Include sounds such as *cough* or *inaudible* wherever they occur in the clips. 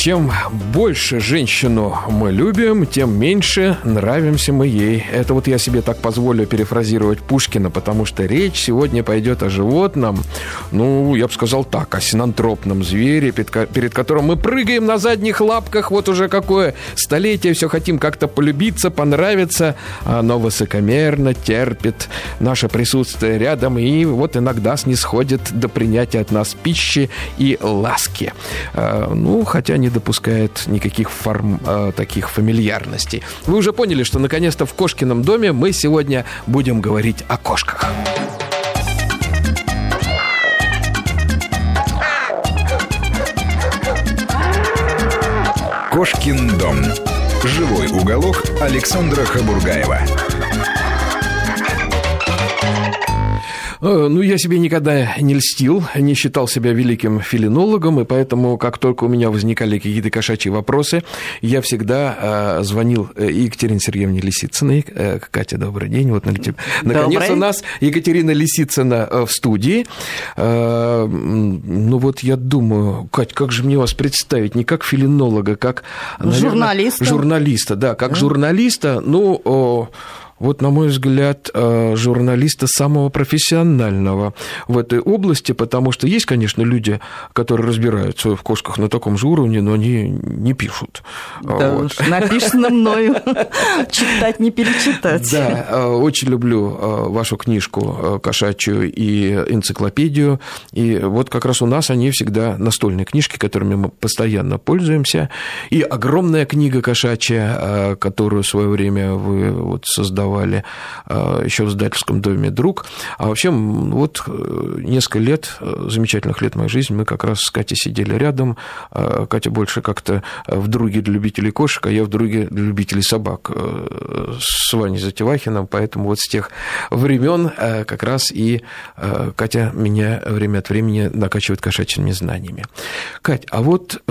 Чем больше женщину мы любим, тем меньше нравимся мы ей. Это вот я себе так позволю перефразировать Пушкина, потому что речь сегодня пойдет о животном, ну, я бы сказал так, о синантропном звере, перед которым мы прыгаем на задних лапках, вот уже какое столетие, все хотим как-то полюбиться, понравиться, а оно высокомерно терпит наше присутствие рядом и вот иногда снисходит до принятия от нас пищи и ласки. А, ну, хотя не допускает никаких форм э, таких фамильярностей. Вы уже поняли, что наконец-то в Кошкином доме мы сегодня будем говорить о кошках. Кошкин дом. Живой уголок Александра Хабургаева. Ну, я себе никогда не льстил, не считал себя великим филинологом, и поэтому, как только у меня возникали какие-то кошачьи вопросы, я всегда э, звонил э, Екатерине Сергеевне Лисицыной. Катя, добрый день. Вот, наконец, у нас Екатерина Лисицына в студии. Ну, вот я думаю, Кать, как же мне вас представить? Не как филинолога, как... Наверное, журналиста. Журналиста, да, как журналиста. Ну, вот, на мой взгляд, э, журналиста самого профессионального в этой области, потому что есть, конечно, люди, которые разбираются в кошках на таком же уровне, но они не пишут. Да вот. уж, написано мною, *laughs* читать не перечитать. Да, э, очень люблю э, вашу книжку кошачью и энциклопедию, и вот как раз у нас они всегда настольные книжки, которыми мы постоянно пользуемся, и огромная книга кошачья, которую в свое время вы вот создавали издавали а, еще в издательском доме «Друг». А вообще, вот э, несколько лет, э, замечательных лет моей жизни, мы как раз с Катей сидели рядом. Катя больше как-то в «Друге» для любителей кошек, а я в «Друге» для любителей собак э, с Ваней Затевахиным, поэтому вот с тех времен как раз и Катя меня время от времени накачивает кошачьими знаниями. Кать, а вот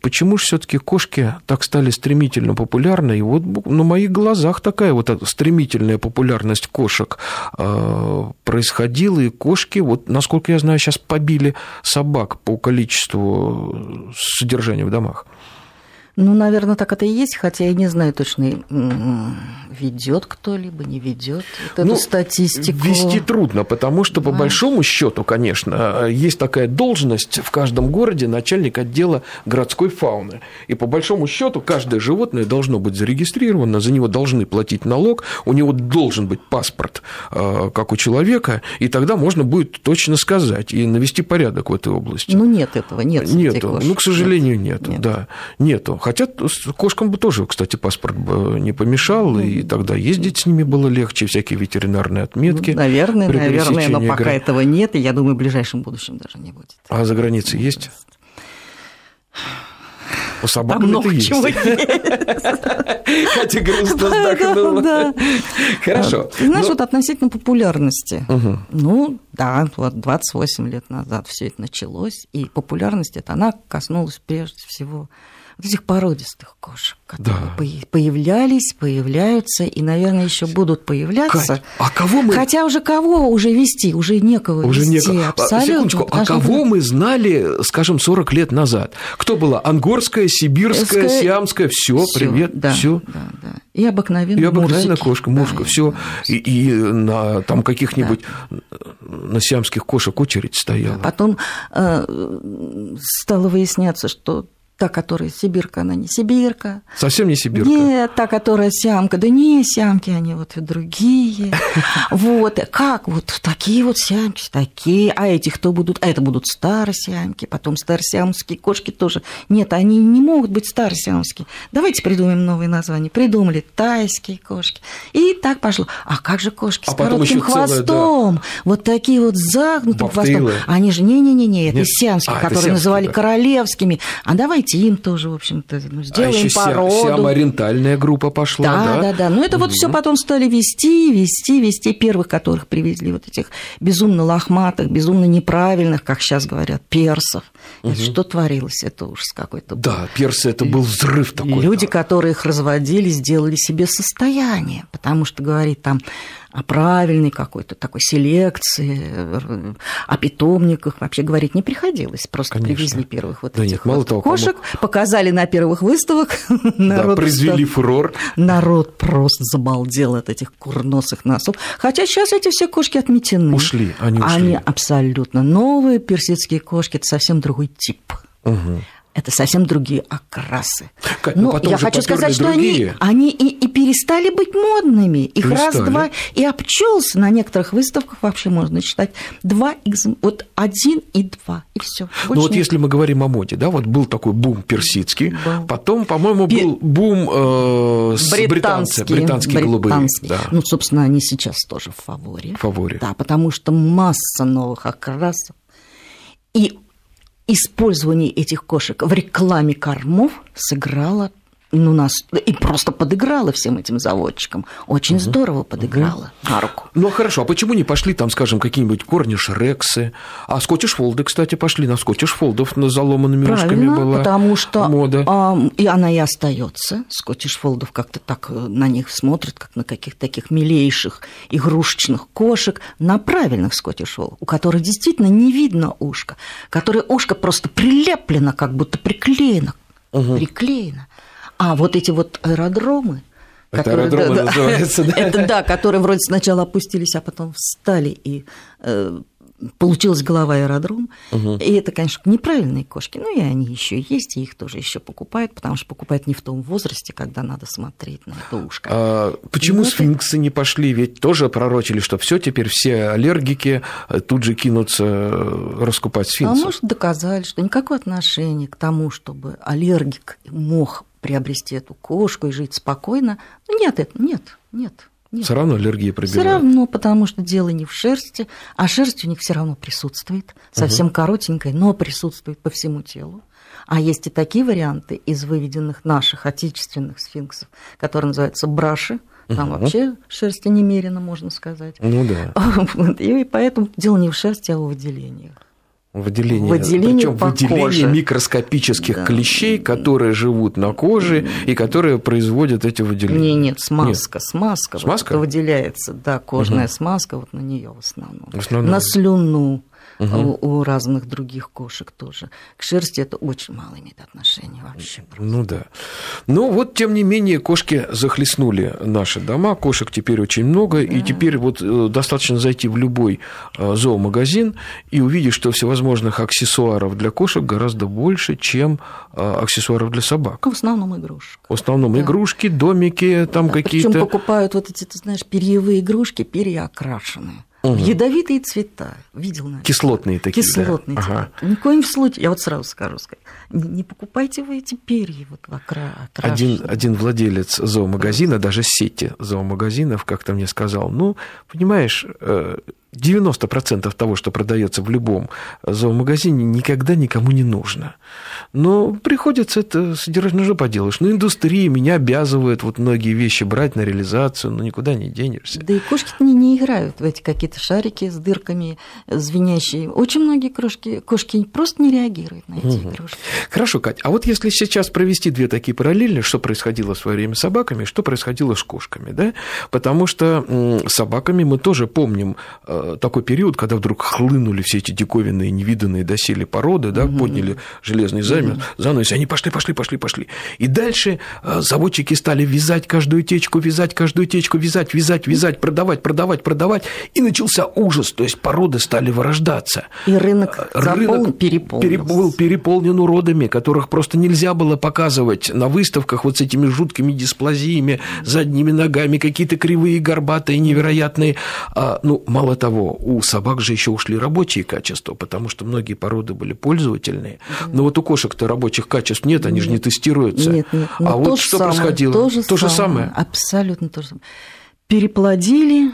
почему же все-таки кошки так стали стремительно популярны? И вот на моих глазах такая вот стремительная стремительная популярность кошек э, происходила, и кошки, вот, насколько я знаю, сейчас побили собак по количеству содержания в домах. Ну, наверное, так это и есть, хотя я не знаю точно, ведет кто-либо, не ведет вот ну, эту статистику. Вести трудно, потому что, по большому счету, конечно, есть такая должность в каждом городе начальник отдела городской фауны. И по большому счету каждое животное должно быть зарегистрировано, за него должны платить налог, у него должен быть паспорт, э, как у человека, и тогда можно будет точно сказать и навести порядок в этой области. Ну, нет этого, нет. Нету, ну, к сожалению, нет, нет. да, нету. Хотя кошкам бы тоже, кстати, паспорт бы не помешал, и тогда ездить с ними было легче, всякие ветеринарные отметки. Ну, наверное, наверное, но пока этого нет, и я думаю, в ближайшем будущем даже не будет. А за границей есть? У собак Там много чего *laughs* есть. Катя грустно вздохнула. Хорошо. Знаешь, ну вот относительно популярности. Ну, да, вот 28 лет назад все это началось, и популярность это она коснулась прежде всего вот этих породистых кошек, которые да. появлялись, появляются и, наверное, еще будут появляться. Кать, а кого мы... Хотя уже кого уже вести, уже некого уже вести, некого. абсолютно. Секундочку, а кого мы знали, скажем, 40 лет назад? Кто была? Ангорская, сибирская, Ская... сиамская, все, привет, да, все. Да, да. И обыкновенная. И обыкновенная кошка, мушка, да, все. И, и на там каких-нибудь да. на сиамских кошек очередь стояла. Потом э, стало выясняться, что та, которая сибирка, она не сибирка. Совсем не сибирка? Нет, та, которая сямка. Да не, сямки, они вот и другие. *laughs* Вот, как вот такие вот сямки, такие. А эти кто будут? А это будут старосямки, потом старосямские кошки тоже. Нет, они не могут быть старосямские. Давайте придумаем новые названия. Придумали тайские кошки. И так пошло. А как же кошки а с коротким хвостом? Целое, да. Вот такие вот загнутым хвостом. Они же не-не-не, это сиамские, а, которые называли да. королевскими. А давайте хотим тоже, в общем-то, ну, сделаем а еще породу. Вся ориентальная группа пошла, да? Да, да, да. Ну, это угу. вот все потом стали вести, вести, вести. Первых, которых привезли вот этих безумно лохматых, безумно неправильных, как сейчас говорят, персов. Угу. Это что творилось? Это ужас какой-то. Да, персы, это был взрыв такой. Люди, которые их разводили, сделали себе состояние, потому что, говорит, там о правильной какой-то такой селекции, о питомниках вообще говорить не приходилось. Просто Конечно. привезли первых вот Да этих нет, мало вот того, кошек, показали на первых выставках. *laughs* Да, народ произвели встал- фурор. Народ просто забалдел от этих курносых носов. Хотя сейчас эти все кошки отметены. Ушли, они ушли. Они абсолютно новые персидские кошки. Это совсем другой тип. Мгм. Это совсем другие окрасы. Ну Но потом я хочу сказать, что другие. они, они и, и перестали быть модными. Их Перестали. раз-два и обчелся. На некоторых выставках вообще можно считать два экзем... Вот один и два, и все. Ну вот если мы говорим о моде, да, вот был такой бум персидский, Был. потом, по-моему, Пе- был бум э, с британцы, британские голубые, британские. да, Ну, собственно, они сейчас тоже в фаворе. в фаворе. Да, потому что масса новых окрасов. И использование этих кошек в рекламе кормов сыграло ну, нас и просто подыграла всем этим заводчикам. Очень здорово подыграла на руку. Ну хорошо, а почему не пошли там, скажем, какие-нибудь корниш рексы? А скотиш фолды, кстати, пошли на скотиш фолдов на заломанными ушками Правильно, была потому что мода. а, и она и остается. Скотиш Фолдов как-то так э, на них смотрит, как на каких-то таких милейших игрушечных кошек, на правильных Скотиш Фолдов, у которых действительно не видно ушка, которое ушко просто прилеплено, как будто приклеено, приклеено. А вот эти вот аэродромы, Это аэродромы да, называются, да? Это да, которые вроде сначала опустились, а потом встали и э, получилась голова аэродром. И это, конечно, неправильные кошки. Ну и они еще есть, и их тоже еще покупают, потому что покупают не в том возрасте, когда надо смотреть на это ушко. А почему Ну, это- сфинксы не пошли? Ведь тоже пророчили, что все теперь все аллергики э, тут же кинутся э, раскупать А сфинксов. может, доказали, что никакого отношения к тому, чтобы аллергик мог приобрести эту кошку и жить спокойно. Ну, нет, это нет, нет. нет. Все равно аллергия Все пробивает. равно, потому что дело не в шерсти, а шерсть у них все равно присутствует, совсем коротенькая, но присутствует по всему телу. А есть и такие варианты из выведенных наших отечественных сфинксов, которые называются браши. Там вообще шерсти немерено, можно сказать. Ну да, *laughs* И поэтому дело не в шерсти, а в выделениях. Выделение, Выделение причем по выделение коже. микроскопических Да. клещей, которые живут на коже и которые производят эти выделения. Не, нет, смазка, смазка. вот Смазка? это выделяется, да, кожная смазка, вот на нее в основном. В основном. На слюну. У, у разных других кошек тоже. К шерсти это очень мало имеет отношения вообще. Ну да. Ну вот, тем не менее, кошки захлестнули наши дома, кошек теперь очень много, и теперь вот э, достаточно зайти в любой э, зоомагазин и увидеть, что всевозможных аксессуаров для кошек гораздо больше, чем э, аксессуаров для собак. В основном игрушек. В основном игрушки, домики, там Причем какие-то... покупают вот эти, ты знаешь, перьевые игрушки переокрашенные. В ядовитые цвета. Видел, наверное. Кислотные такие, да? Кислотные Ага. цвета. Ни в коем случае, я вот сразу скажу, не, покупайте вы эти перья вот окра- Один, один владелец зоомагазина, даже сети зоомагазинов, как-то мне сказал, ну, понимаешь, э, 90% того, что продается в любом зоомагазине, никогда никому не нужно. Но приходится это содержать, ну что поделаешь. Ну, индустрия меня обязывает вот многие вещи брать на реализацию, но никуда не денешься. Да и кошки не, не играют в эти какие-то шарики с дырками звенящие. Очень многие крошки, кошки просто не реагируют на эти игрушки. Хорошо, Кать, а вот если сейчас провести две такие параллели, что происходило в свое время с собаками, что происходило с кошками, да? Потому что с собаками мы тоже помним э, такой период, когда вдруг хлынули все эти диковинные, невиданные доселе породы, да, подняли железный замес, занавес, и они пошли, пошли, пошли, пошли. И дальше э, заводчики стали вязать каждую течку, вязать каждую течку, вязать, вязать, вязать, продавать, продавать, продавать, и начался ужас, то есть породы стали вырождаться. И рынок, запол- Рынок переполнился. пере- был переполнен уродами, которых просто нельзя было показывать на выставках вот с этими жуткими дисплазиями, задними ногами, какие-то кривые, горбатые, невероятные. А, ну, мало того, у собак же еще ушли рабочие качества, потому что многие породы были пользовательные. Но вот у кошек-то рабочих качеств нет, они же не тестируются. Нет, нет. А то вот же что самое, происходило? То же, самое. Абсолютно то же самое. Переплодили,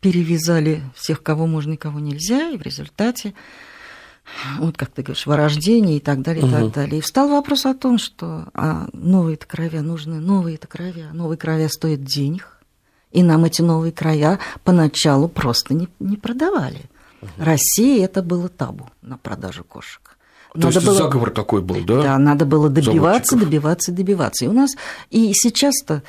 перевязали всех, кого можно и кого нельзя, и в результате, вот как ты говоришь, вырождение и так далее, и так далее. И встал вопрос о том, что а, новые-то кровя нужны, новые-то кровя, новые кровя стоят денег, и нам эти новые края поначалу просто не, не продавали. России это было табу на продажу кошек. То есть заговор такой был, да? Да, надо было добиваться, Заводчиков. добиваться, добиваться. И у нас и сейчас-то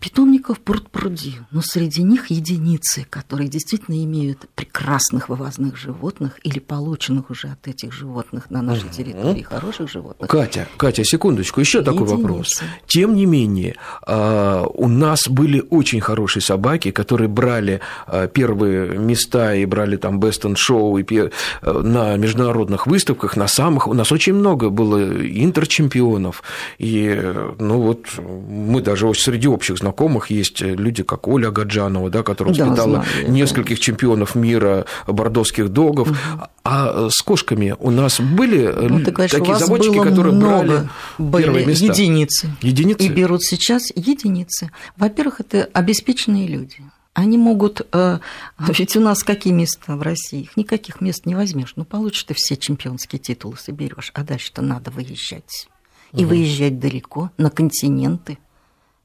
Питомников пруд-пруди, но среди них единицы, которые действительно имеют прекрасных вывозных животных или полученных уже от этих животных на нашей территории хороших животных. Катя, Катя, секундочку, еще такой вопрос. Тем не менее, а, у нас были очень хорошие собаки, которые брали а, первые места и брали там Best in Show и а, на международных выставках, на самых. У нас очень много было интерчемпионов. И, ну вот, мы даже среди общих знакомых есть люди, как Оля Гаджанова, да, которая воспитала да, нескольких чемпионов мира бордовских догов. Угу. А с кошками у нас были ну, ты говоришь, такие заводчики, которые брали были первые места? Единицы. Единицы? И берут сейчас единицы. Во-первых, это обеспеченные люди. Они могут... Э, ведь у нас какие места в России? Их никаких мест не возьмешь. Ну, получишь ты все чемпионские титулы, соберешь, а дальше-то надо выезжать. И угу. выезжать далеко, на континенты.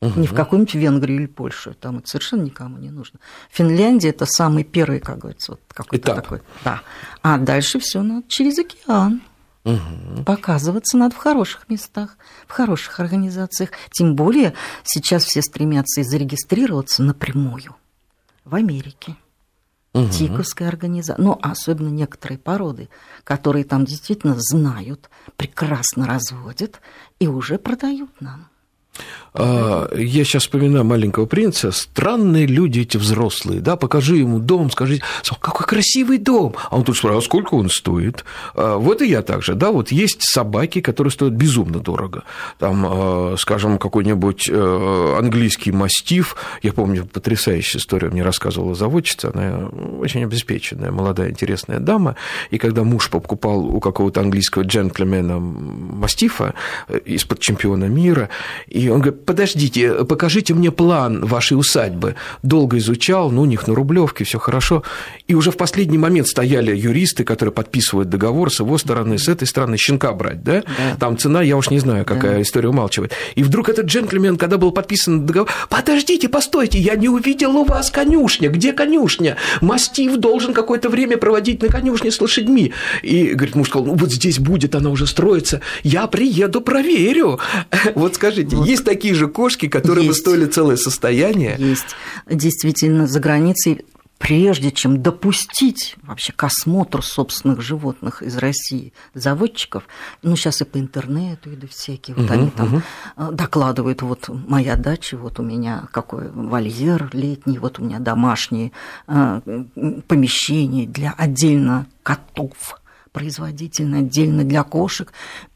Угу. Не в какую-нибудь Венгрию или Польшу, там это совершенно никому не нужно. Финляндия это самый первый, как говорится, вот какой-то такой. Да. А дальше все надо через океан. Угу. Показываться надо в хороших местах, в хороших организациях. Тем более сейчас все стремятся и зарегистрироваться напрямую в Америке. Угу. Тиковская организация, ну, особенно некоторые породы, которые там действительно знают, прекрасно разводят и уже продают нам. А, я сейчас вспоминаю маленького принца. Странные люди эти взрослые, да, покажи ему дом, скажи, какой красивый дом. А он тут спрашивает, а сколько он стоит? А, вот и я также, да, вот есть собаки, которые стоят безумно дорого. Там, а, скажем, какой-нибудь э, английский мастиф, я помню, потрясающая история мне рассказывала заводчица, она очень обеспеченная, молодая, интересная дама, и когда муж покупал у какого-то английского джентльмена мастифа э, из-под чемпиона мира, и он говорит, подождите, покажите мне план вашей усадьбы. Долго изучал, ну, у них на Рублевке все хорошо. И уже в последний момент стояли юристы, которые подписывают договор с его стороны, с этой стороны, щенка брать, да? да. Там цена, я уж не знаю, какая да. история умалчивает. И вдруг этот джентльмен, когда был подписан договор, подождите, постойте, я не увидел у вас конюшня. Где конюшня? Мастив должен какое-то время проводить на конюшне с лошадьми. И, говорит, муж сказал, ну, вот здесь будет, она уже строится. Я приеду, проверю. *laughs* Вот скажите, есть такие же кошки, которые есть. бы стоили целое состояние? Есть. Действительно, за границей прежде чем допустить вообще к осмотру собственных животных из России заводчиков, ну, сейчас и по интернету идут всякие, вот угу, они там угу. докладывают, вот моя дача, вот у меня какой вольер летний, вот у меня домашние э, помещения для отдельно котов, производительно отдельно для кошек,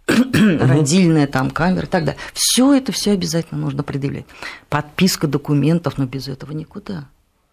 *coughs* родильная там камера и так далее. Все это все обязательно нужно предъявлять. Подписка документов, но без этого никуда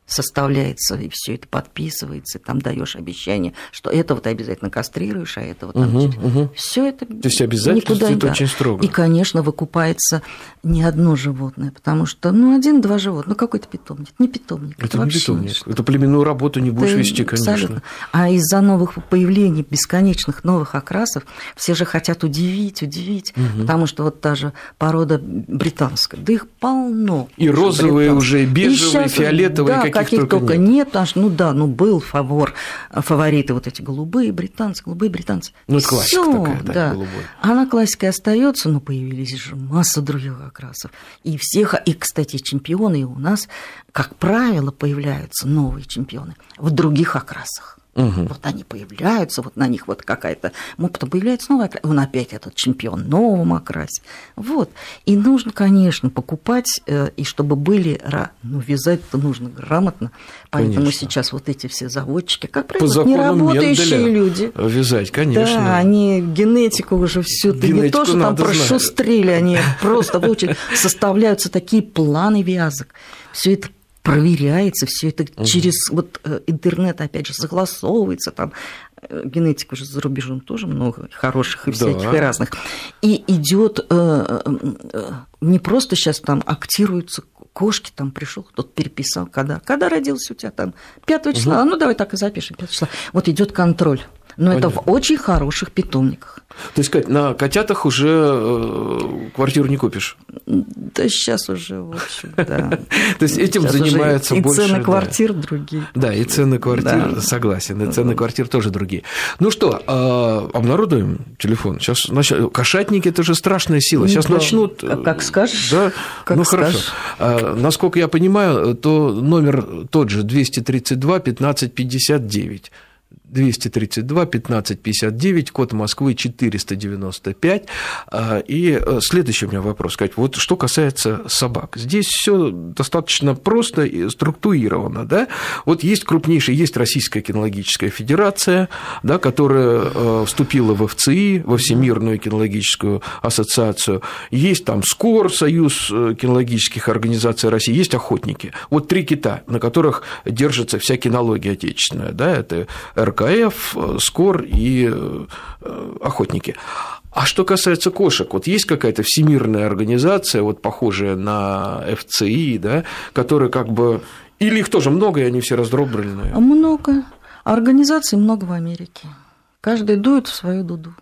составляется, и все это подписывается, там даешь обещание, что этого ты обязательно кастрируешь, а этого там угу, угу. все это То есть обязательно никуда это да. очень строго. И, конечно, выкупается не одно животное, потому что, ну, один-два животных, ну, какой-то питомник, не питомник. Это, это не питомник, ничто. это племенную работу не будешь это вести, конечно. Абсолютно. А из-за новых появлений, бесконечных новых окрасов, все же хотят удивить, удивить, угу. потому что вот та же порода британская, да их полно. И розовые уже, и бежевые, и фиолетовые, да, каких, только, только нет. нет. Ну да, ну был фавор, фавориты вот эти голубые британцы, голубые британцы. Ну, это классика Всё, такая, да, да. голубой. Она классикой остается, но появились же масса других окрасов. И всех, и, кстати, чемпионы и у нас, как правило, появляются новые чемпионы в других окрасах. Угу. Вот они появляются, вот на них вот какая-то... Ну, потом появляется новая окрас, он опять этот чемпион в новом окрасе. Вот. И нужно, конечно, покупать, э, и чтобы были... Ну, вязать-то нужно грамотно. Поэтому конечно. сейчас вот эти все заводчики, как правило, не работающие люди. Вязать, конечно. Да, они генетику уже всю ты не то, что там прошустрили, они просто выучили. Составляются такие планы вязок. Все это проверяется, все это угу. через вот э, интернет, опять же, согласовывается, там э, генетик уже за рубежом тоже много хороших и всяких да. и разных. И идет э, не просто сейчас там актируются кошки, там пришел, кто-то переписал, когда, когда родился у тебя там 5 числа, угу. ну давай так и запишем, 5 числа. Вот идет контроль Но Понятно. это в очень хороших питомниках. То есть, Кать, на котятах уже э, квартиру не купишь? Да сейчас уже, в общем, да. *laughs* То есть этим занимается больше... И цены квартир другие. Да, и цены квартир, согласен, и цены квартир тоже другие. Ну что, а, обнародуем телефон? Сейчас кошатники – это же страшная сила. Сейчас начнут... Как скажешь. Да, ну хорошо. А, насколько я понимаю, то номер тот же 232 1559. 232 1559, код Москвы 495. А, и э, следующий у меня вопрос, Кать, вот что касается собак. Здесь все достаточно просто и структурировано, да? Вот есть крупнейшая, есть Российская кинологическая федерация, да, которая э, вступила в ФЦИ, во Всемирную кинологическую ассоциацию, есть там СКОР, Союз э, кинологических организаций России, есть охотники. Вот три кита, на которых держится вся кинология отечественная, да, это РК КФ, СКОР и э, охотники. А что касается кошек, вот есть какая-то всемирная организация, вот похожая на ФЦИ, да, которая как бы... Или их тоже много, и они все раздробленные? Много. Организаций много в Америке. Каждый дует в свою дуду.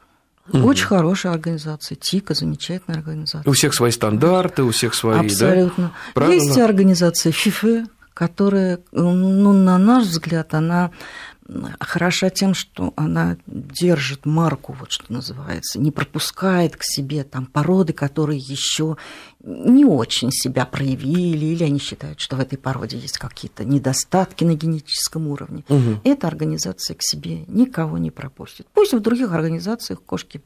Угу. Очень хорошая организация, ТИКа, замечательная организация. У всех свои стандарты, у всех свои, Абсолютно. да? Есть организация ФИФЭ, которая, ну, на наш взгляд, она хороша тем, что она держит марку, вот что называется, не пропускает к себе там породы, которые еще не очень себя проявили, или они считают, что в этой породе есть какие-то недостатки на генетическом уровне. Угу. Эта организация к себе никого не пропустит. Пусть в других организациях кошки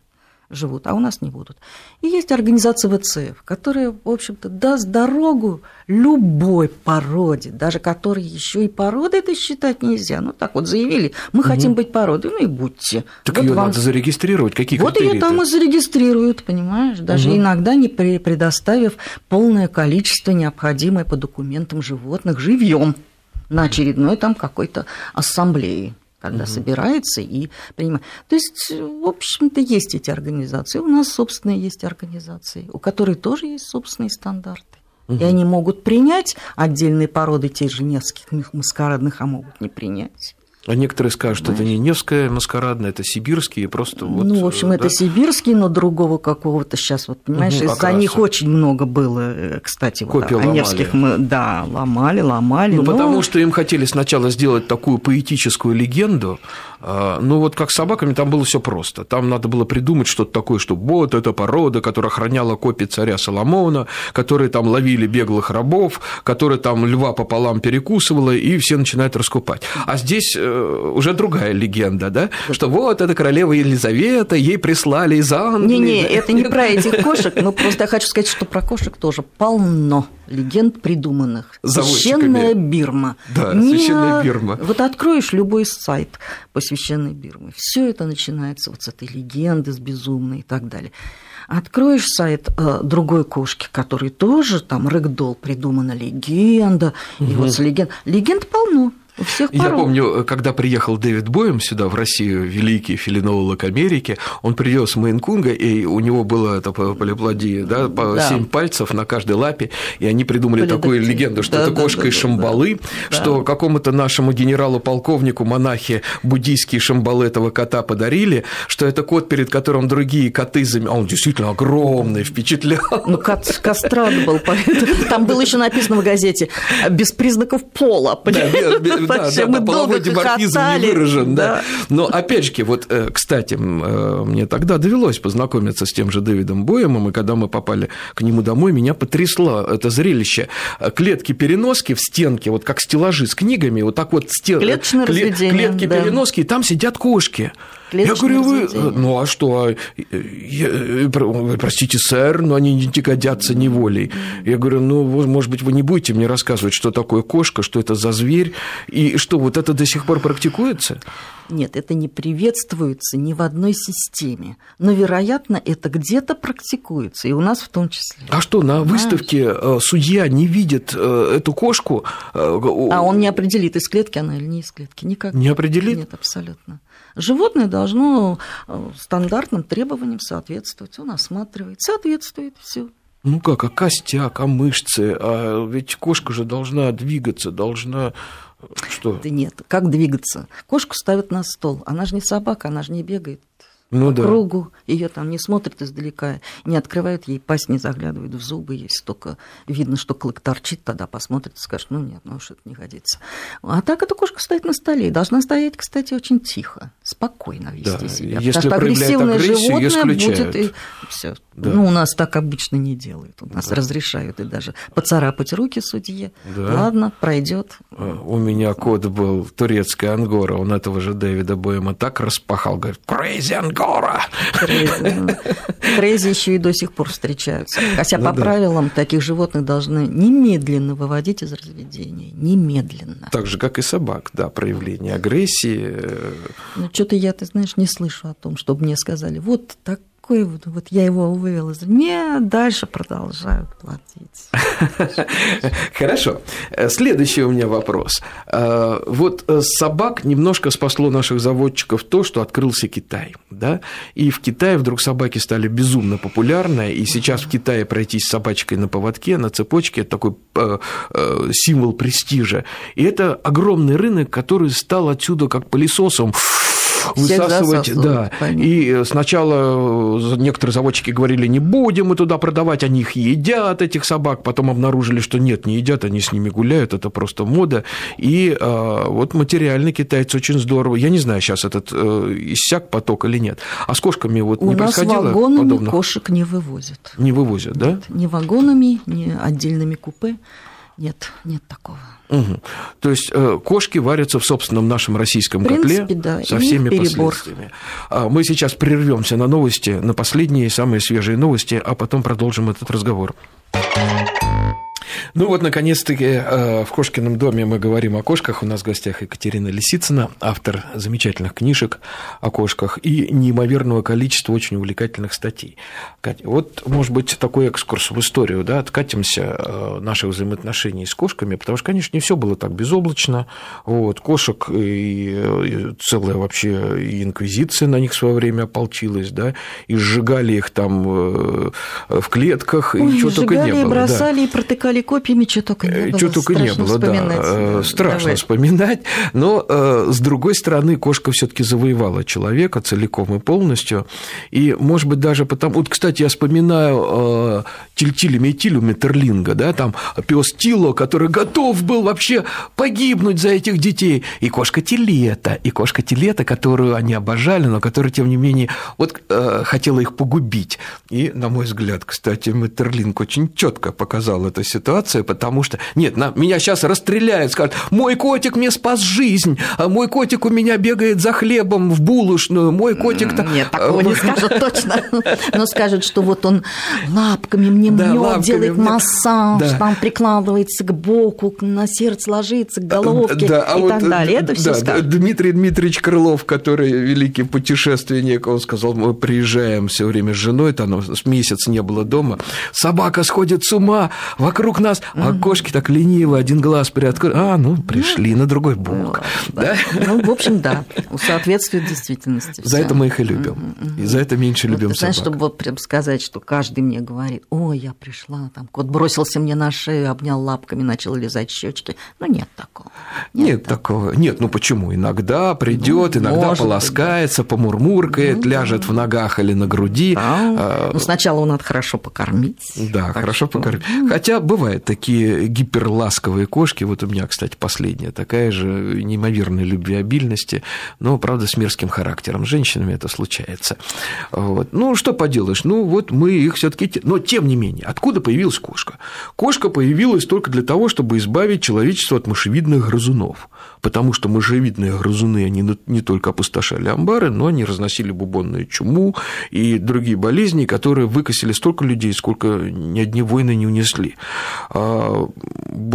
живут, а у нас не будут. И есть организация ВЦФ, которая, в общем-то, даст дорогу любой породе, даже которой еще и породы это считать нельзя. Ну, так вот заявили, мы угу. хотим быть породой, ну и будьте. Так вот ее вам... надо зарегистрировать, какие Вот ее там и зарегистрируют, понимаешь, даже угу. иногда не предоставив полное количество необходимое по документам животных живьем на очередной там какой-то ассамблее когда угу. собирается и принимает. То есть, в общем-то, есть эти организации. У нас собственные есть организации, у которых тоже есть собственные стандарты. Угу. И они могут принять отдельные породы тех же нескольких маскарадных, а могут не принять. А некоторые скажут, что это не Невская маскарадная, это сибирские, просто вот... Ну, в общем, да? это сибирские, но другого какого-то сейчас, вот, понимаешь, угу, из-за них очень много было, э, кстати, вот, о Невских мы, да, ломали, ломали. Ну, но... потому что им хотели сначала сделать такую поэтическую легенду, ну, вот как с собаками там было все просто. Там надо было придумать что-то такое, что вот эта порода, которая охраняла копии царя Соломона, которые там ловили беглых рабов, которые там льва пополам перекусывала, и все начинают раскупать. А здесь э, уже другая легенда, да, что вот эта королева Елизавета, ей прислали из Англии. Не-не, это не про этих кошек, но просто я хочу сказать, что про кошек тоже полно легенд придуманных. Священная Бирма. Да, не... священная Бирма. Вот откроешь любой сайт по священной Бирме, все это начинается вот с этой легенды, с безумной и так далее. Откроешь сайт э, другой кошки, который тоже там рэгдол придумана легенда, угу. и вот с легенд. Легенд полно. У всех Я помню, когда приехал Дэвид Боем сюда, в Россию, великий филинолог Америки, он привез Мейнкунга, и у него было это полиплодия, да, по да. 7 пальцев на каждой лапе, и они придумали Полидактиль. такую легенду, что да, это кошка да, из Шамбалы, да. что какому-то нашему генералу-полковнику монахи буддийские Шамбалы этого кота подарили, что это кот, перед которым другие коты, а он действительно огромный, впечатлял. Ну, кот кастрат был, *laughs* там было еще написано в газете, без признаков пола, да, да, да, мы половой деморфизм не выражен, да. Но опять же, вот, э, кстати, э, мне тогда довелось познакомиться с тем же Дэвидом Боемом, и когда мы попали к нему домой, меня потрясло это зрелище. Клетки-переноски в стенке, вот как стеллажи с книгами, вот так вот стен... клетки-переноски, и там сидят кошки. Я говорю, вы, ну а что, а, я, простите, сэр, но они не годятся неволей. Я говорю, ну, может быть, вы не будете мне рассказывать, что такое кошка, что это за зверь, и что, вот это до сих пор практикуется? Нет, это не приветствуется ни в одной системе. Но, вероятно, это где-то практикуется, и у нас в том числе. А что, на Понимаешь? выставке э, судья не видит э, эту кошку? Э, а он не определит, из клетки она или не из клетки. Никак. Не определит? Нет, абсолютно. Животное должно стандартным требованиям соответствовать. Он осматривает, соответствует, все. Ну как, а костяк, а мышцы? А ведь кошка же должна двигаться, должна Что? Да нет, как двигаться? Кошку ставят на стол, она же не собака, она же не бегает Ну по да. кругу, ее там не смотрят издалека, не открывают ей пасть, не заглядывают в зубы, если только видно, что клык торчит, тогда посмотрят и скажут, ну нет, ну уж это не годится. А так эта кошка стоит на столе, и должна стоять, кстати, очень тихо, спокойно вести Да, себя. если потому что агрессивное животное будет и все. Да. Ну, у нас так обычно не делают, у нас разрешают и даже поцарапать руки судье. Да. Ладно, пройдет. А, У меня кот был турецкая ангора, он этого же Дэвида Боема так распахал, говорит, crazy ангора. Крейзи еще и до сих пор встречаются. Хотя Ну по да. правилам таких животных должны немедленно выводить из разведения. Немедленно. Так же, как и собак, да, проявление агрессии. э, Ну, что-то я, ты знаешь, не слышу о том, чтобы мне сказали, вот такой вот, вот я его вывела. из- Нет, дальше продолжают платить. *laughs* Хорошо. Э, Следующий у меня вопрос. Э, Вот э, собак немножко спасло наших заводчиков то, что открылся Китай, да? И в Китае вдруг собаки стали безумно популярны, и сейчас в Китае пройтись с собачкой на поводке, на цепочке – это такой символ престижа. И это огромный рынок, который стал отсюда как пылесосом высасывать, да. понятно. И э, сначала э, некоторые заводчики говорили, не будем мы туда продавать, они их едят, этих собак, потом обнаружили, что нет, не едят, они с ними гуляют, это просто мода. И э, вот материально китайцы очень здорово. Я не знаю, сейчас этот иссяк поток или нет. А с кошками вот У не нас происходило вагонами подобных? кошек не вывозят. Не вывозят, да? Ни вагонами, ни отдельными купе. Нет, нет такого. Мгм. То есть э, кошки варятся в собственном нашем российском В принципе, котле да, со всеми перебор. последствиями. А Мы сейчас прервемся на новости, на последние самые свежие новости, а потом продолжим этот разговор. Ну вот, наконец-таки, э, в Кошкином доме мы говорим о кошках. У нас в гостях Екатерина Лисицына, автор замечательных книжек о кошках и неимоверного количества очень увлекательных статей. Катя, вот, может быть, такой экскурс в историю, да, откатимся э, наших взаимоотношений с кошками, потому что, конечно, не все было так безоблачно. Вот, кошек и, и целая вообще и инквизиция на них в свое время ополчилась, да, и сжигали их там э, в клетках, и Ой, чего только не было. да. бросали и протыкали копьями, что только не было. Чего только не было, да. Э, Страшно Давай. вспоминать. Но, э, с другой стороны, кошка все-таки завоевала человека целиком и полностью. И, может быть, даже потому... Вот, кстати, я вспоминаю э, Тильтиля Метилю Метерлинга, да, там пес Тило, который готов был вообще погибнуть за этих детей. И кошка Тилета, и кошка Тилета, которую они обожали, но которая, тем не менее, вот э, хотела их погубить. И, на мой взгляд, кстати, Метерлинг очень четко показал эту ситуацию, потому что, нет, на, меня сейчас расстреляют, скажут, мой котик мне спас жизнь, а мой котик у меня бегает за хлебом в булочную, мой котик... то Нет, такого не скажут точно. Но скажут, что вот он лапками мне Да, лапками делает массаж, Да. там прикладывается к боку, на сердце ложится, к головке Да, а и вот, так далее. Это все да. Дмитрий Дмитриевич Крылов, который великий путешественник, он сказал, мы приезжаем все время с женой, там с месяц не было дома, собака сходит с ума, вокруг нас, а кошки так лениво, один глаз приоткрыли, а, ну, пришли на другой бок. Да? Ну, в общем, да, соответствует действительности. За это мы их и любим, и за это меньше любим Вот, знаешь, собак. чтобы вот прям сказать, что каждый мне говорит, ой, я пришла, там кот бросился мне на шею, обнял лапками, начал лизать щечки. Ну, нет такого. Нет такого. Нет, ну почему? Иногда придет, Ну, иногда может быть, полоскается, помурмуркает, ляжет в ногах или на груди. А, Ну, сначала его надо хорошо покормить. Да, хорошо покормить. Хотя бывают такие гиперласковые кошки. Вот у меня, кстати, последняя такая же неимоверной любвеобильности, но, правда, с мерзким характером. С женщинами это случается. Вот. Ну, что поделаешь, ну, вот мы их все таки Но, тем не менее, откуда появилась кошка? Кошка появилась только для того, чтобы избавить человечество от мышевидных грызунов. Потому что мышевидные грызуны, они не только опустошали амбары, но они разносили бубонную чуму и другие болезни, которые выкосили столько людей, сколько ни одни войны не унесли. А,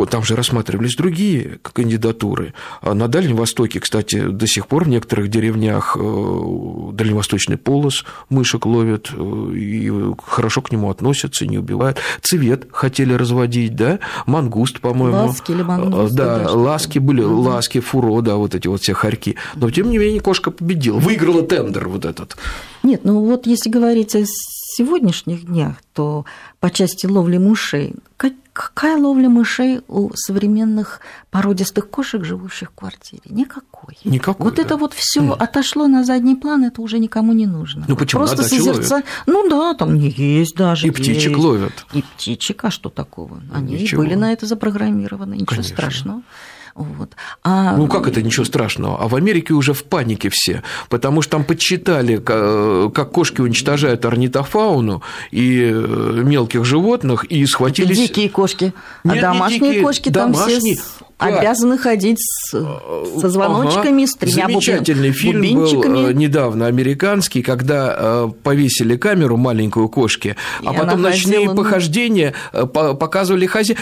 Там же рассматривались другие кандидатуры. А На Дальнем Востоке, кстати, до сих пор в некоторых деревнях э, дальневосточный полос мышек ловят э, и хорошо к нему относятся, не убивают. Цвет хотели разводить, да? Мангуст, по-моему. Ласки или мангусты, Да, да, ласки были, ласки, фуро, да, вот эти вот все хорьки. Но, тем не менее, кошка победила, выиграла тендер вот этот. Нет, ну вот если говорить о сегодняшних днях, то по части ловли мышей, какая ловля мышей у современных породистых кошек, живущих в квартире? Никакой. Никакой. Вот да. это вот все mm. отошло на задний план, это уже никому не нужно. Ну почему? Просто на созерца... ловят. Ну да, там не есть даже. И птичек есть. ловят. И птичек, а что такого? Они Ничего. были на это запрограммированы, ничего Конечно. страшного. Вот. А... Ну как это ничего страшного? А в Америке уже в панике все, потому что там подсчитали, как кошки уничтожают орнитофауну и э, мелких животных, и схватились... Дикие кошки. Нет, а не домашние дикие, кошки домашние. там все обязаны ходить с, со звоночками, ага. с тремя Замечательный фильм бубенчиками. был недавно американский, когда э, повесили камеру маленькую кошке, И а потом ночные ходила, похождения э, показывали хозяин.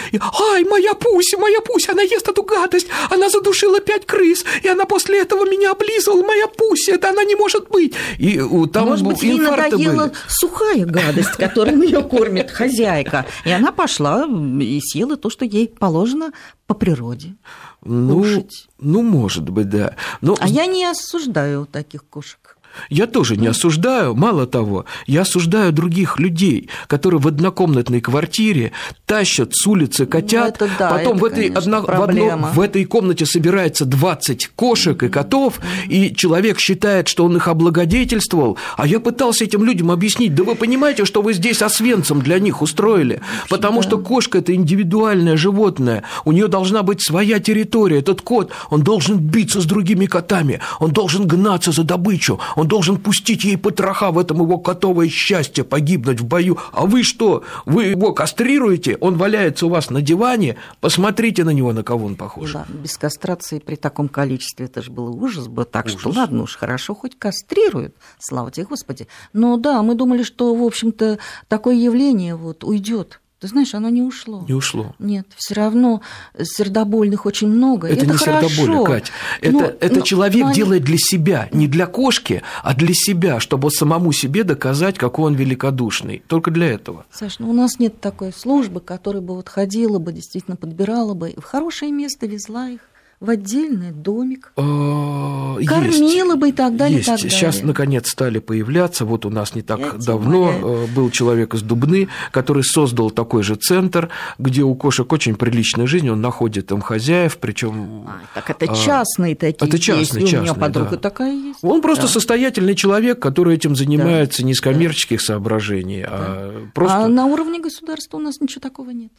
Ай, моя Пуся, моя Пуся, она ест эту гадость, она задушила пять крыс, и она после этого меня облизывала, моя Пуся, это она не может быть. И там Может быть, ей надоела были. сухая гадость, которой ее кормит хозяйка. И она пошла и съела то, что ей положено по природе. Ну, кушать. ну, может быть, да. Но А я не осуждаю таких кошек. Я тоже не осуждаю, мало того, я осуждаю других людей, которые в однокомнатной квартире тащат с улицы котят, Ну, это да, потом это, в, этой, конечно, одно- в, одно- в этой комнате собирается 20 кошек и котов, и человек считает, что он их облагодетельствовал, а я пытался этим людям объяснить, да вы понимаете, что вы здесь освенцем для них устроили, потому что кошка – это индивидуальное животное, у нее должна быть своя территория, этот кот, он должен биться с другими котами, он должен гнаться за добычу, он должен пустить ей потроха, в этом его котовое счастье погибнуть в бою. А вы что? Вы его кастрируете, он валяется у вас на диване, посмотрите на него, на кого он похож. Да, без кастрации при таком количестве это же было ужас бы. Так что Ужас. ладно уж, хорошо, хоть кастрируют, слава тебе, Господи. Но да, мы думали, что, в общем-то, такое явление вот уйдет. Ты знаешь, оно не ушло. Не ушло. Нет, все равно сердобольных очень много. Это, это не хорошо. сердоболье, Кать. Это, Ну, это ну, человек они- делает для себя, не для кошки, а для себя, чтобы самому себе доказать, какой он великодушный. Только для этого. Саш, ну у нас нет такой службы, которая бы вот ходила бы, действительно подбирала бы, в хорошее место везла их, в отдельный домик, есть. кормила бы и так далее, и Есть. так далее. Сейчас, наконец, стали появляться. Вот у нас не так Я давно умоляю. э, был человек из Дубны, который создал такой же центр, где у кошек очень приличная жизнь, он находит там хозяев, причем А, так это а, частные такие это частные, есть, и у меня частные, подруга да. такая есть. он просто Да. состоятельный человек, который этим занимается не из коммерческих соображений, а просто... А на уровне государства у нас ничего такого нет.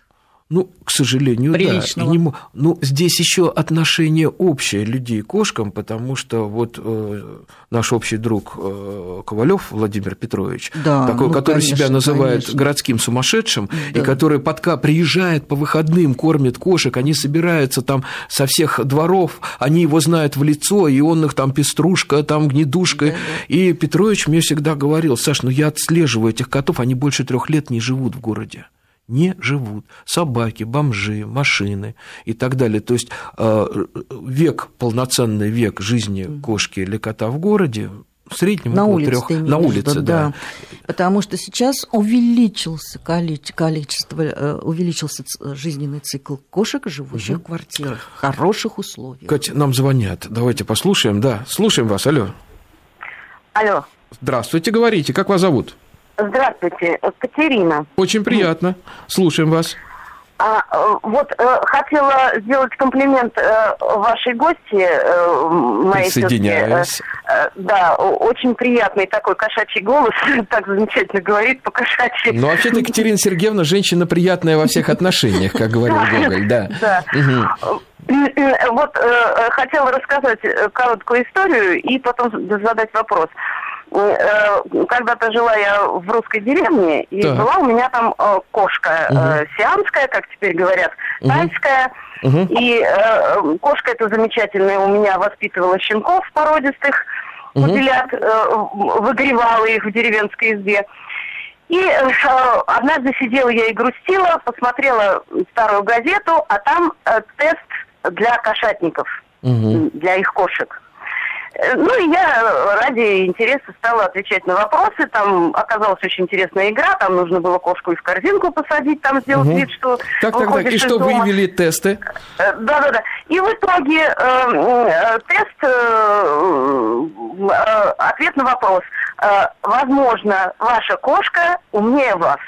Ну, к сожалению, Приличного. да. И не ну, здесь еще отношение общее людей к кошкам, потому что вот э, наш общий друг э, Ковалев Владимир Петрович, Да, такой, ну, который себя конечно, называет конечно. городским сумасшедшим, и Да. который подка приезжает по выходным, кормит кошек, они собираются там со всех дворов, они его знают в лицо, и он их там пеструшка, там гнедушка. Да, да. И Петрович мне всегда говорил, Саш, ну я отслеживаю этих котов, они больше трех лет не живут в городе не живут. Собаки, бомжи, машины и так далее. То есть э, век, полноценный век жизни кошки или кота в городе в среднем На около улице трех- на улице, да. Потому что сейчас увеличился коли- количество, э, увеличился жизненный цикл кошек, живущих в квартирах, в хороших условиях. Катя, нам звонят. Давайте послушаем. Да, слушаем вас. Алло. Алло. Здравствуйте, говорите. Как вас зовут? Здравствуйте, Катерина. Очень приятно. Слушаем вас. А, э, вот э, хотела сделать комплимент э, вашей гости, э, моей. Присоединяюсь. Э, э, да, очень приятный такой кошачий голос, *laughs* так замечательно говорит по-кошачьи. Ну, вообще-то Екатерина Сергеевна женщина приятная во всех отношениях, как говорил *laughs* Гоголь, да. Да. Вот э, хотела рассказать короткую историю и потом задать вопрос. Э, Когда-то жила я в русской деревне, и Так. была у меня там э, кошка э, Мгм. сиамская, как теперь говорят, тайская. Мгм. И э, кошка эта замечательная у меня воспитывала щенков породистых, Мгм. пуделят, э, выгревала их в деревенской избе. И э, однажды сидела я и грустила, посмотрела старую газету, а там э, тест для кошатников, Мгм. для их кошек. Э, Ну и я ради интереса стала отвечать на вопросы. Там оказалась очень интересная игра. Там нужно было кошку и в корзинку посадить, там сделать Мгм. вид, что Так, так, так. И что дома. выявили тесты? Э, Да-да-да. И в итоге э, э, тест, э, э, ответ на вопрос. э, возможно, ваша кошка умнее вас.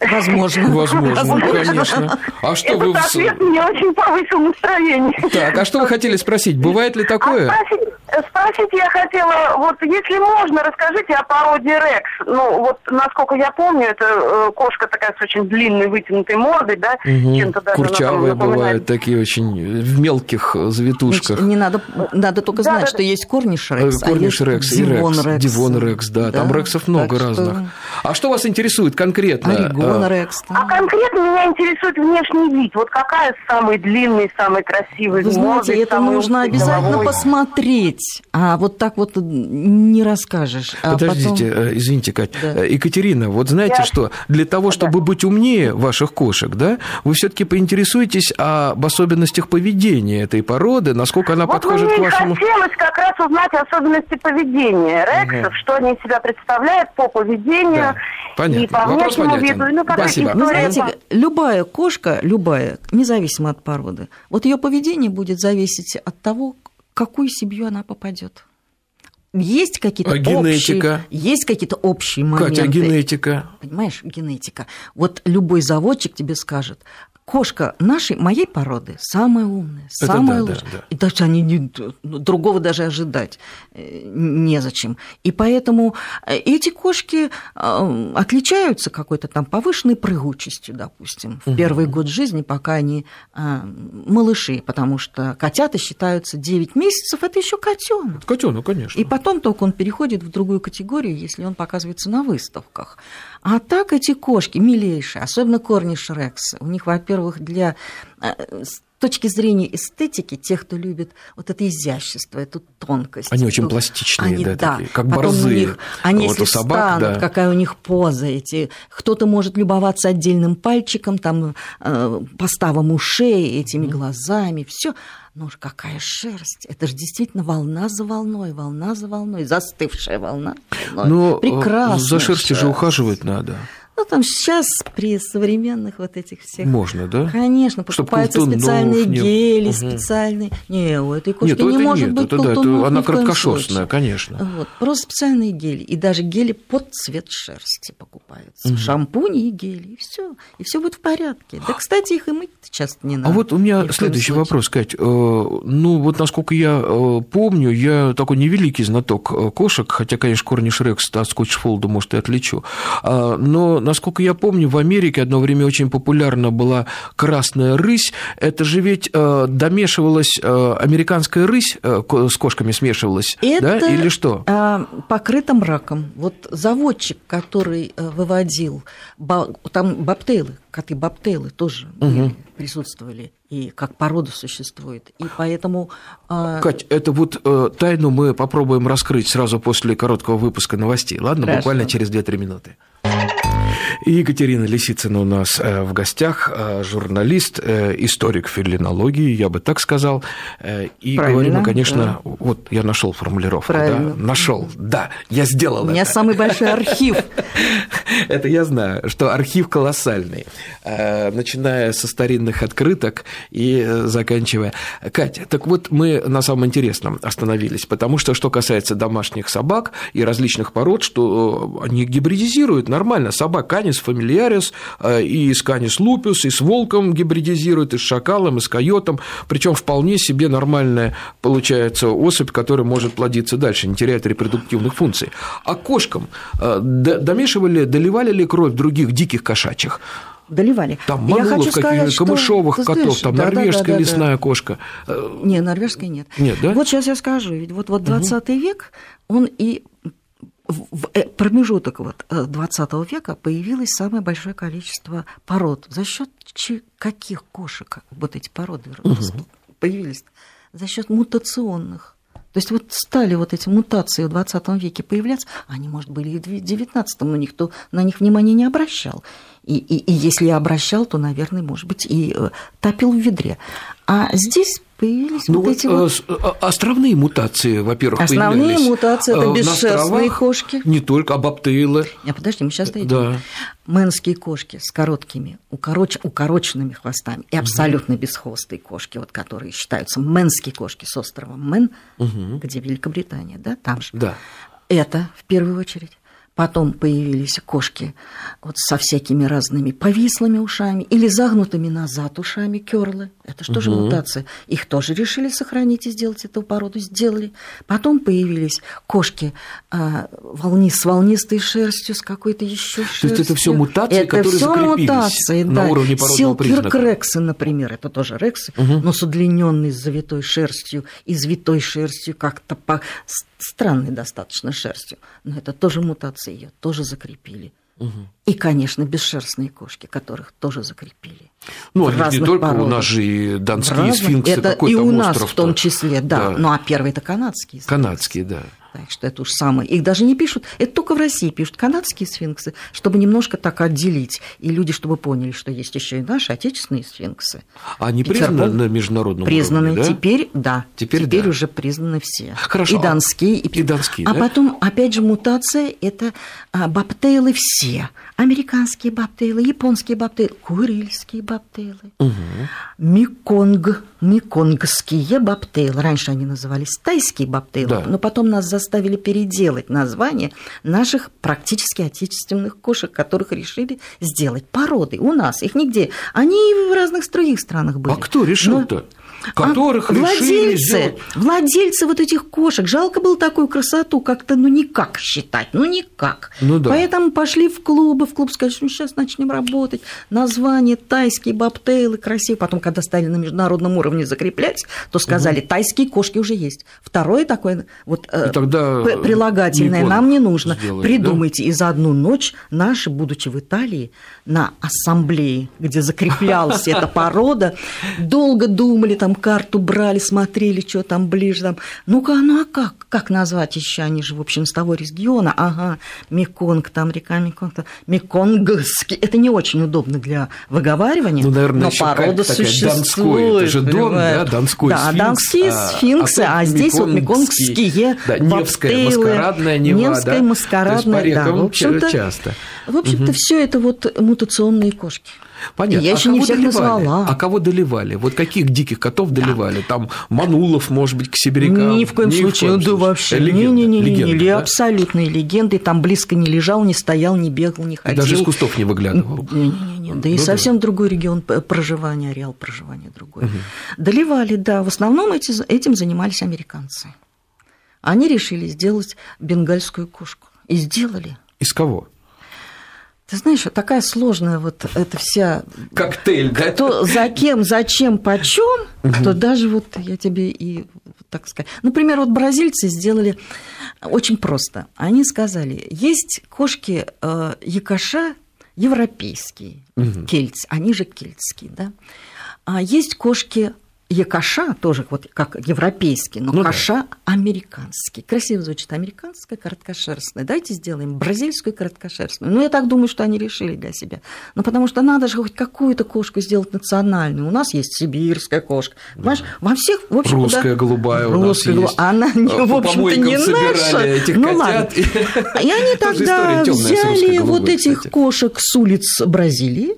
*laughs* Возможно. Возможно, конечно. А что Этот вы... ответ мне очень повысил настроение. Так, а что вы хотели спросить? Бывает ли такое? А спросить, спросить я хотела, вот если можно, расскажите о породе Рекс. Ну, вот насколько я помню, это э, кошка такая с очень длинной вытянутой мордой, да, чем-то даже Курчавые бывают, такие очень в мелких завитушках. Не надо, надо только знать, да, что да. есть корниш Э, рекс, а Корниш есть Рекс и Дивон Рекс. рекс. Дивон Рекс, да. Там Да, Рексов много так что разных. А что вас интересует конкретно? Орегон Э, рекс. А конкретно меня интересует внешний вид. Вот какая самый длинный, самый красивый Вы знаете, мордой, это нужно обязательно головой? посмотреть, а вот так вот не расскажешь. А Подождите, потом- э, извините, Кать. Да. Э, Екатерина, вот знаете Я- что? Для того, чтобы быть умнее ваших кошек, да, вы все-таки поинтересуетесь об особенностях поведения этой породы, насколько она Вот подходит мне к вашему... хотелось как раз узнать особенности поведения рексов, что они из себя представляют по поведению Да, понятно. и по Вопрос внешнему понятен. виду. Ну, как Спасибо. Вы история знаете, любая кошка, любая, независимо от породы, вот ее поведение будет зависеть от того, в какую семью она попадет. Есть какие-то А генетика? общие, есть какие-то общие моменты. Катя, а генетика? Понимаешь, генетика. Вот любой заводчик тебе скажет, кошка нашей, моей породы самая умная, Это самая да, да, лучшая. да. И даже они не- другого даже ожидать э, незачем. И поэтому э, эти кошки э, отличаются какой-то там повышенной прыгучестью, допустим, в первый год жизни, пока они малыши, потому что котята считаются 9 месяцев, это еще котенок. Котенок, конечно. И потом только он переходит в другую категорию, если он показывается на выставках. А так эти кошки милейшие, особенно корниш рекс. У них, во-первых, для э, с точки зрения эстетики, тех, кто любит вот это изящество, эту тонкость. Они очень пластичные, они, да, такие, как Потом у них- они, Вот если собак, встанут, да. какая у них поза эти. Кто-то может любоваться отдельным пальчиком, там, э, поставом ушей, этими глазами, все. Но уж какая шерсть! Это же действительно волна за волной, волна за волной, застывшая волна. за волной. Но э, Прекрасная за шерстью же шерсть. ухаживать надо. Там сейчас при современных вот этих всех... Можно, да? Конечно, покупаются специальные не- гели, Мгм. специальные. Не, у этой кошки Нет, не это может нет, быть это да, это она краткошерстная, конечно. Вот, просто специальные гели. И даже гели под цвет шерсти покупаются. Шампуни и гели, и все. И все будет в порядке. Да, кстати, их и мыть часто не надо. А вот у меня следующий случае. вопрос, Кать. Э, Ну, вот насколько я э, помню, я такой невеликий знаток э, кошек, хотя, конечно, Корниш Рекс от Скотчфолда, может, и отличу. А, Но, насколько я помню, в Америке одно время очень популярна была красная рысь. Это же ведь э, домешивалась э, американская рысь, э, ко- с кошками смешивалась, да, Это или что? а, покрыто мраком. Вот заводчик, который э, выводил, ба- там бобтейлы, коты бобтейлы тоже были, присутствовали, и как порода существует. И поэтому... а, Кать, это вот э, тайну мы попробуем раскрыть сразу после короткого выпуска новостей. Ладно, Хорошо. буквально через 2-3 минуты. Екатерина Лисицына у нас э, в гостях, э, журналист, э, историк филинологии, я бы так сказал. И Правильно, говорим конечно, вот я нашел формулировку, да, Правильно. нашел, да, я сделал у меня это. самый большой архив. *laughs* Это я знаю, что архив колоссальный, начиная со старинных открыток и заканчивая. Катя, так вот мы на самом интересном остановились, потому что что касается домашних собак и различных пород, что они гибридизируют нормально. Собак канис фамильярис, э, и с канис лупус, и с волком гибридизируют, и с шакалом, и с койотом, причем вполне себе нормальная получается особь, которая может плодиться дальше, не теряет репродуктивных функций. А кошкам э, домешивали, доливали ли кровь других диких кошачьих? Доливали. Там каких-нибудь, что- камышовых ты котов, там да, да, норвежская да, да, да. лесная кошка. Э, Не, норвежской нет. Нет, да? Вот сейчас я скажу, ведь вот, вот 20 век, он и в э, промежуток вот э, 20 века появилось самое большое количество пород. За счет каких кошек вот эти породы появились? За счет мутационных. То есть вот стали вот эти мутации в 20 веке появляться, они, может, были и в 19 но никто на них внимания не обращал. И, и, и если и обращал, то, наверное, может быть, и э, топил в ведре. А здесь появились Ну вот вот эти э, вот... с- э, островные мутации, во-первых, Основные появлялись. мутации это Э, бесшерстные кошки. Не только, а бобтейлы. Не, подожди, мы сейчас дойдем. Да. Мэнские кошки с короткими, укороч... укороченными хвостами и абсолютно бесхвостые кошки, вот которые считаются мэнские кошки с острова Мэн, где Великобритания, да, там же. Да. Это в первую очередь. Потом появились кошки вот со всякими разными повислыми ушами или загнутыми назад ушами керлы. Это что же мутация? Их тоже решили сохранить и сделать эту породу, сделали. Потом появились кошки а, волни, с волнистой шерстью, с какой-то еще шерстью. То есть это все мутации, это которые закрепились мутации, на да. уровне породного признака. Силкиркрексы, например, это тоже рексы, но с удлиненной завитой шерстью, извитой шерстью, как-то по странной достаточно шерстью. Но это тоже мутация, ее тоже закрепили. И, конечно, бесшерстные кошки, которых тоже закрепили. Ну, они не только, у породах. нас же и донские Разных. сфинксы, Это какой и у нас остров в том числе, да. Да. Ну, а первые это канадские. сфинксы. Канадские, да. Что это уж самое. Их даже не пишут. Это только в России пишут канадские сфинксы, чтобы немножко так отделить. И люди, чтобы поняли, что есть еще и наши отечественные сфинксы. Они Петербург признаны на международном Признаны уровне, да? теперь, да. Теперь да. уже признаны все. Хорошо. И донские, и, И донские, А да? потом, опять же, мутация – это а, бобтейлы все. Американские бобтейлы, японские бобтейлы, курильские бобтейлы, миконг, миконгские бобтейлы. Раньше они назывались тайские бобтейлы, Да. но потом нас заставили переделать название наших практически отечественных кошек, которых решили сделать породы у нас. Их нигде. Они и в разных других странах были. А кто решил-то? Но- Которых а владельцы, сделать? владельцы вот этих кошек. Жалко было такую красоту как-то, ну, никак считать, ну, никак. Ну да. Поэтому пошли в клубы, в клуб сказали, что ну, сейчас начнем работать. Название тайские бобтейлы, красиво. Потом, когда стали на международном уровне закреплять, то сказали, тайские кошки уже есть. Второе такое, вот э, И тогда прилагательное нам не нужно. сделали, Придумайте. И за одну ночь наши, будучи в Италии, на ассамблее, где закреплялась *laughs* эта порода, долго думали, там карту брали, смотрели, что там ближе. Там. Ну-ка, ну а как? Как назвать еще? Они же, в общем, с того региона. Ага, Меконг, там река Меконг. там, Меконгский. Это не очень удобно для выговаривания, Ну, наверное, но порода существует. Донской. Это же Дон, да, Донской Да, сфинкс, донские а- сфинксы, а а, здесь вот меконгские Да, Невская, бобтейлы, маскарадная Нева, Невская, да? маскарадная, да. В общем-то, часто. В общем-то, все это вот мутационные кошки. Понятно. Я а еще не всех доливали? назвала. А кого доливали? Вот каких диких котов доливали? Там Манулов, может быть, к сибирякам? Ни в коем Ни случае, да случае. вообще. Не-не-не, легенда, да? абсолютные легенды. Там близко не лежал, не стоял, не бегал, не И ходил. даже из кустов не выглядывал. Не-не-не, да и Ну да. совсем другой регион проживания, ареал проживания другой. Доливали, да. В основном эти, этим занимались американцы. Они решили сделать бенгальскую кошку. И сделали. Из кого? Ты знаешь, такая сложная вот эта вся Коктейль, да? кто за кем, зачем, почем, то даже вот я тебе и так сказать. Например, вот бразильцы сделали очень просто. Они сказали, есть кошки э, якоша европейские, кельтс, они же кельтские, да. А есть кошки якоша, тоже вот как европейский, но Ну да. каша американский. Красиво звучит американская, короткошерстная. Давайте сделаем бразильскую короткошерстную. Ну, я так думаю, что они решили для себя. Ну, потому что надо же хоть какую-то кошку сделать национальную. У нас есть сибирская кошка. Понимаешь, во всех, в общем Русская голубая у нас Русская голубая. есть. Она, не, По в общем-то, не наша. этих ну, котят. ладно. И они *laughs* тогда взяли вот этих кошек с улиц Бразилии,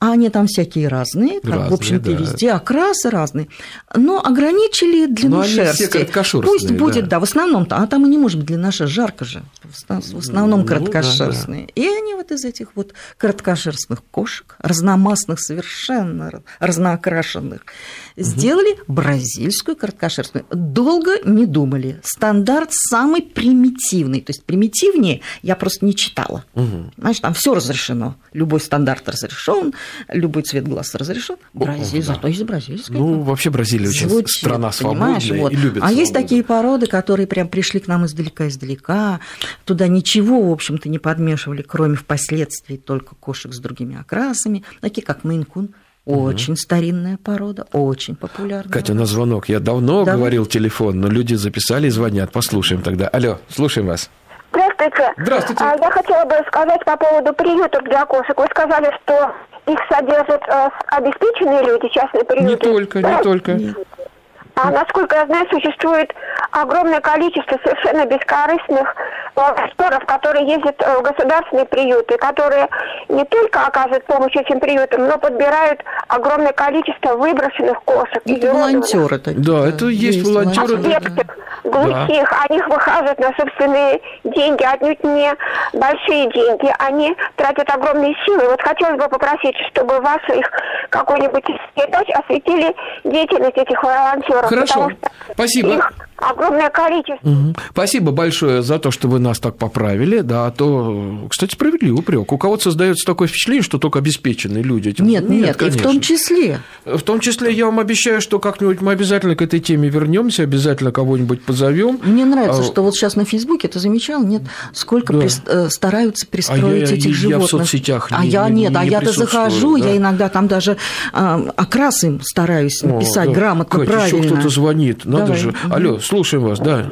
а они там всякие разные, как, Разные, в общем-то, да. везде, окрасы разные. Но ограничили длину Но шерсти. все короткошерстные, Пусть будет, да. да, в основном, а там и не может быть длина шерсти, жарко же. В основ- в основном Ну, да, короткошерстные. И они вот из этих вот короткошерстных кошек, разномастных совершенно, раз- разноокрашенных, сделали бразильскую короткошерстную. Долго не думали. Стандарт самый примитивный. То есть примитивнее я просто не читала. Знаешь, там все разрешено. Любой стандарт разрешен, любой цвет глаз разрешен. Бразилия, да. зато есть бразильская. Ну, вообще Бразилия очень Звучит, страна свободная вот. и любит А есть свободу. такие породы, которые прям пришли к нам издалека-издалека. Туда ничего, в общем-то, не подмешивали, кроме впоследствии только кошек с другими окрасами. Такие, как Мейн-кун. Очень старинная порода, очень популярная. Катя, у нас звонок. Я давно Давай. говорил телефон, но люди записали и звонят. Послушаем тогда. Алло, слушаем вас. Здравствуйте. Здравствуйте. А, Я хотела бы сказать по поводу приютов для кошек. Вы сказали, что их содержат э, обеспеченные люди, частные приюты. Не только, не только. А насколько я знаю, существует огромное количество совершенно бескорыстных волонтеров, которые ездят в государственные приюты, которые не только оказывают помощь этим приютам, но подбирают огромное количество выброшенных кошек. Это волонтеры такие. Да, это есть, есть волонтеры. Аспектов, глухих, да. они выхаживают на собственные деньги, отнюдь не большие деньги. Они тратят огромные силы. Вот хотелось бы попросить, чтобы ваши их какой-нибудь передач осветили деятельность этих волонтеров. Хорошо, спасибо. Их огромное количество. Угу. Спасибо большое за то, что вы нас так поправили. Да, а то, кстати, справедливый упрек. У кого-то создается такое впечатление, что только обеспеченные люди этим. Нет, нет, нет конечно. и в том числе. В том числе я вам обещаю, что как-нибудь мы обязательно к этой теме вернемся, обязательно кого-нибудь позовем. Мне нравится, а... что вот сейчас на Фейсбуке, ты замечал, нет, сколько да. при... Э, стараются пристроить а я, этих я, животных. Я в соцсетях А не, я не, нет, не, а я-то захожу, да. я иногда там даже а, окрас им стараюсь написать О, да. грамотно, Катя, правильно. Кто-то звонит, надо Давай. же. Алло, слушаем вас, да.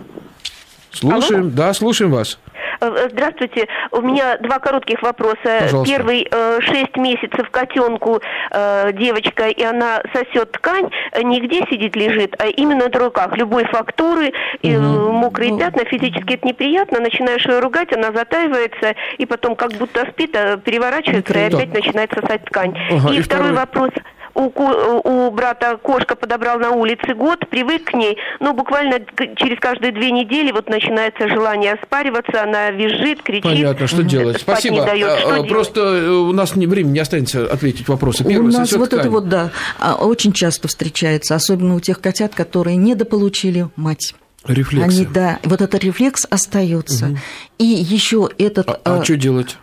Слушаем, Алло? да, слушаем вас. Э, здравствуйте. У меня два коротких вопроса. Пожалуйста. Первый. Э, шесть месяцев котенку э, девочка, и она сосет ткань, нигде сидит, лежит, а именно на руках. Любой фактуры, угу. мокрые ну... пятна, физически это неприятно. Начинаешь ее ругать, она затаивается, и потом как будто спит, а переворачивается, и опять начинает сосать ткань. Ага, и, и второй, второй вопрос у, у брата кошка подобрал на улице год, привык к ней, но буквально через каждые две недели вот начинается желание оспариваться, она визжит, кричит. Понятно, что делать. Спасибо. Не дает. Что а, Просто делать? Э, у нас времени не останется ответить вопросы. Первый, у нас вот ткань. это вот, да, а, очень часто встречается, особенно у тех котят, которые недополучили мать. Рефлексы. Они, да, вот этот рефлекс остается. Угу. И еще этот. А, а, а что делать?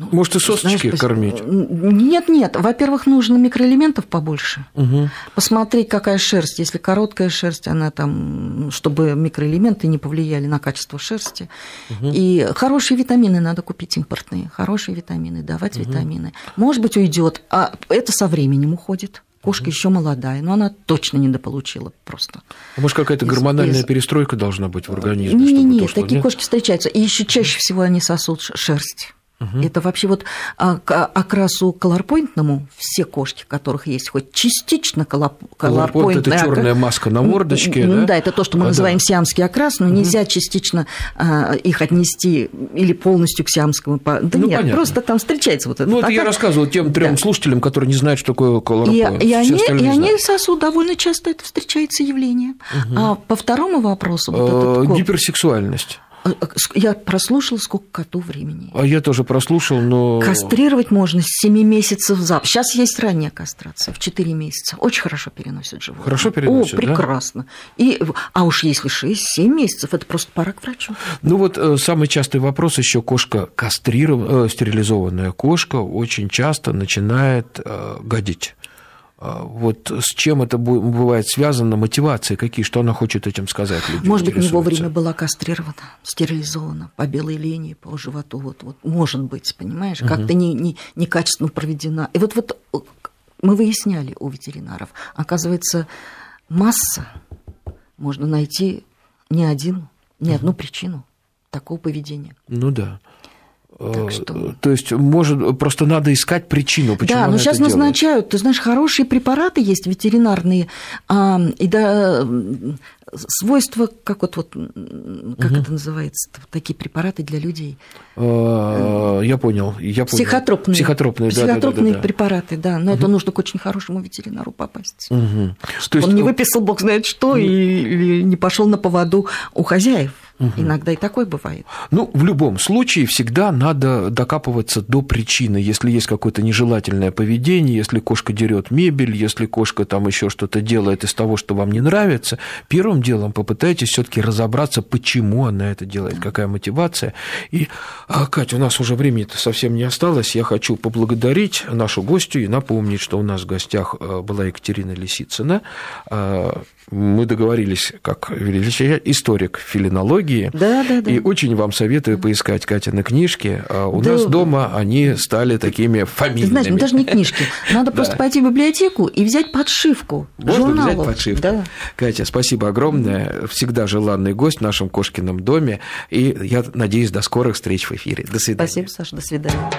Ну, Может, и сосочки знаешь, кормить? Нет, нет. Во-первых, нужно микроэлементов побольше. Угу. Посмотреть, какая шерсть. Если короткая шерсть, она там, чтобы микроэлементы не повлияли на качество шерсти. Угу. И хорошие витамины надо купить импортные. Хорошие витамины, давать угу. витамины. Может быть, уйдет, а это со временем уходит. Кошка угу. еще молодая, но она точно недополучила просто. А может, какая-то гормональная из... перестройка должна быть в организме? Нет, нет, нет, такие нет? кошки встречаются. И еще чаще всего они сосут шерсть. Угу. Это вообще вот а, к окрасу колорпойнтному все кошки, которых есть хоть частично колорпойнтная. это черная маска на мордочке, да? Да, это то, что мы а, называем да. сиамский окрас, но угу. нельзя частично а, их отнести или полностью к сиамскому. Да ну, нет, понятно. просто там встречается вот это. Ну, это я рассказывал тем трем да. слушателям, которые не знают, что такое колорпойнт. И, и, они, и они сосут довольно часто, это встречается явление. Угу. А по второму вопросу... Вот этот, Гиперсексуальность. А, а, я прослушала, сколько коту времени. А я тоже прослушал, но... Кастрировать можно с 7 месяцев за. Сейчас есть ранняя кастрация, в 4 месяца. Очень хорошо переносят животные. Хорошо переносят, О, прекрасно. Да? И, а уж если 6-7 месяцев, это просто пора к врачу. Ну вот э, самый частый вопрос еще кошка кастрированная, э, стерилизованная кошка очень часто начинает э, годить. А, вот с чем это бывает связано, мотивации какие, что она хочет этим сказать людям? Может быть, не вовремя была кастрирована, стерилизована по белой линии, по животу, вот, вот может быть, понимаешь, угу. как-то не, не, некачественно проведена. И вот, вот мы выясняли у ветеринаров, оказывается, масса, можно найти не один, не одну причину такого поведения. Ну да. Так что... То есть, может, просто надо искать причину, почему Да, но сейчас делает. назначают, ты знаешь, хорошие препараты есть ветеринарные, а, и да, свойства, как вот, вот как угу. это называется, такие препараты для людей. А, я понял, я понял. Психотропные. Психотропные, да, Психотропные да, да, да. препараты, да, но угу. это нужно к очень хорошему ветеринару попасть. Угу. Чтобы есть... он не выписал бог знает что и, или не пошел на поводу у хозяев. Угу. Иногда и такое бывает. Ну, в любом случае, всегда надо докапываться до причины. Если есть какое-то нежелательное поведение, если кошка дерет мебель, если кошка там еще что-то делает из того, что вам не нравится, первым делом попытайтесь все-таки разобраться, почему она это делает, какая мотивация. И, а, Катя, у нас уже времени-то совсем не осталось. Я хочу поблагодарить нашу гостью и напомнить, что у нас в гостях э, была Екатерина Лисицына, а, мы договорились, как историк филинологии. Да, да, да. И очень вам советую поискать Катины книжки. А у да. нас дома они стали такими фамильными. Знаешь, ну, даже не книжки. Надо *laughs* просто пойти в библиотеку и взять подшивку Можно журналов. взять подшивку. Да. Катя, спасибо огромное. Всегда желанный гость в нашем Кошкином доме. И я надеюсь, до скорых встреч в эфире. До свидания. Спасибо, Саша. До свидания.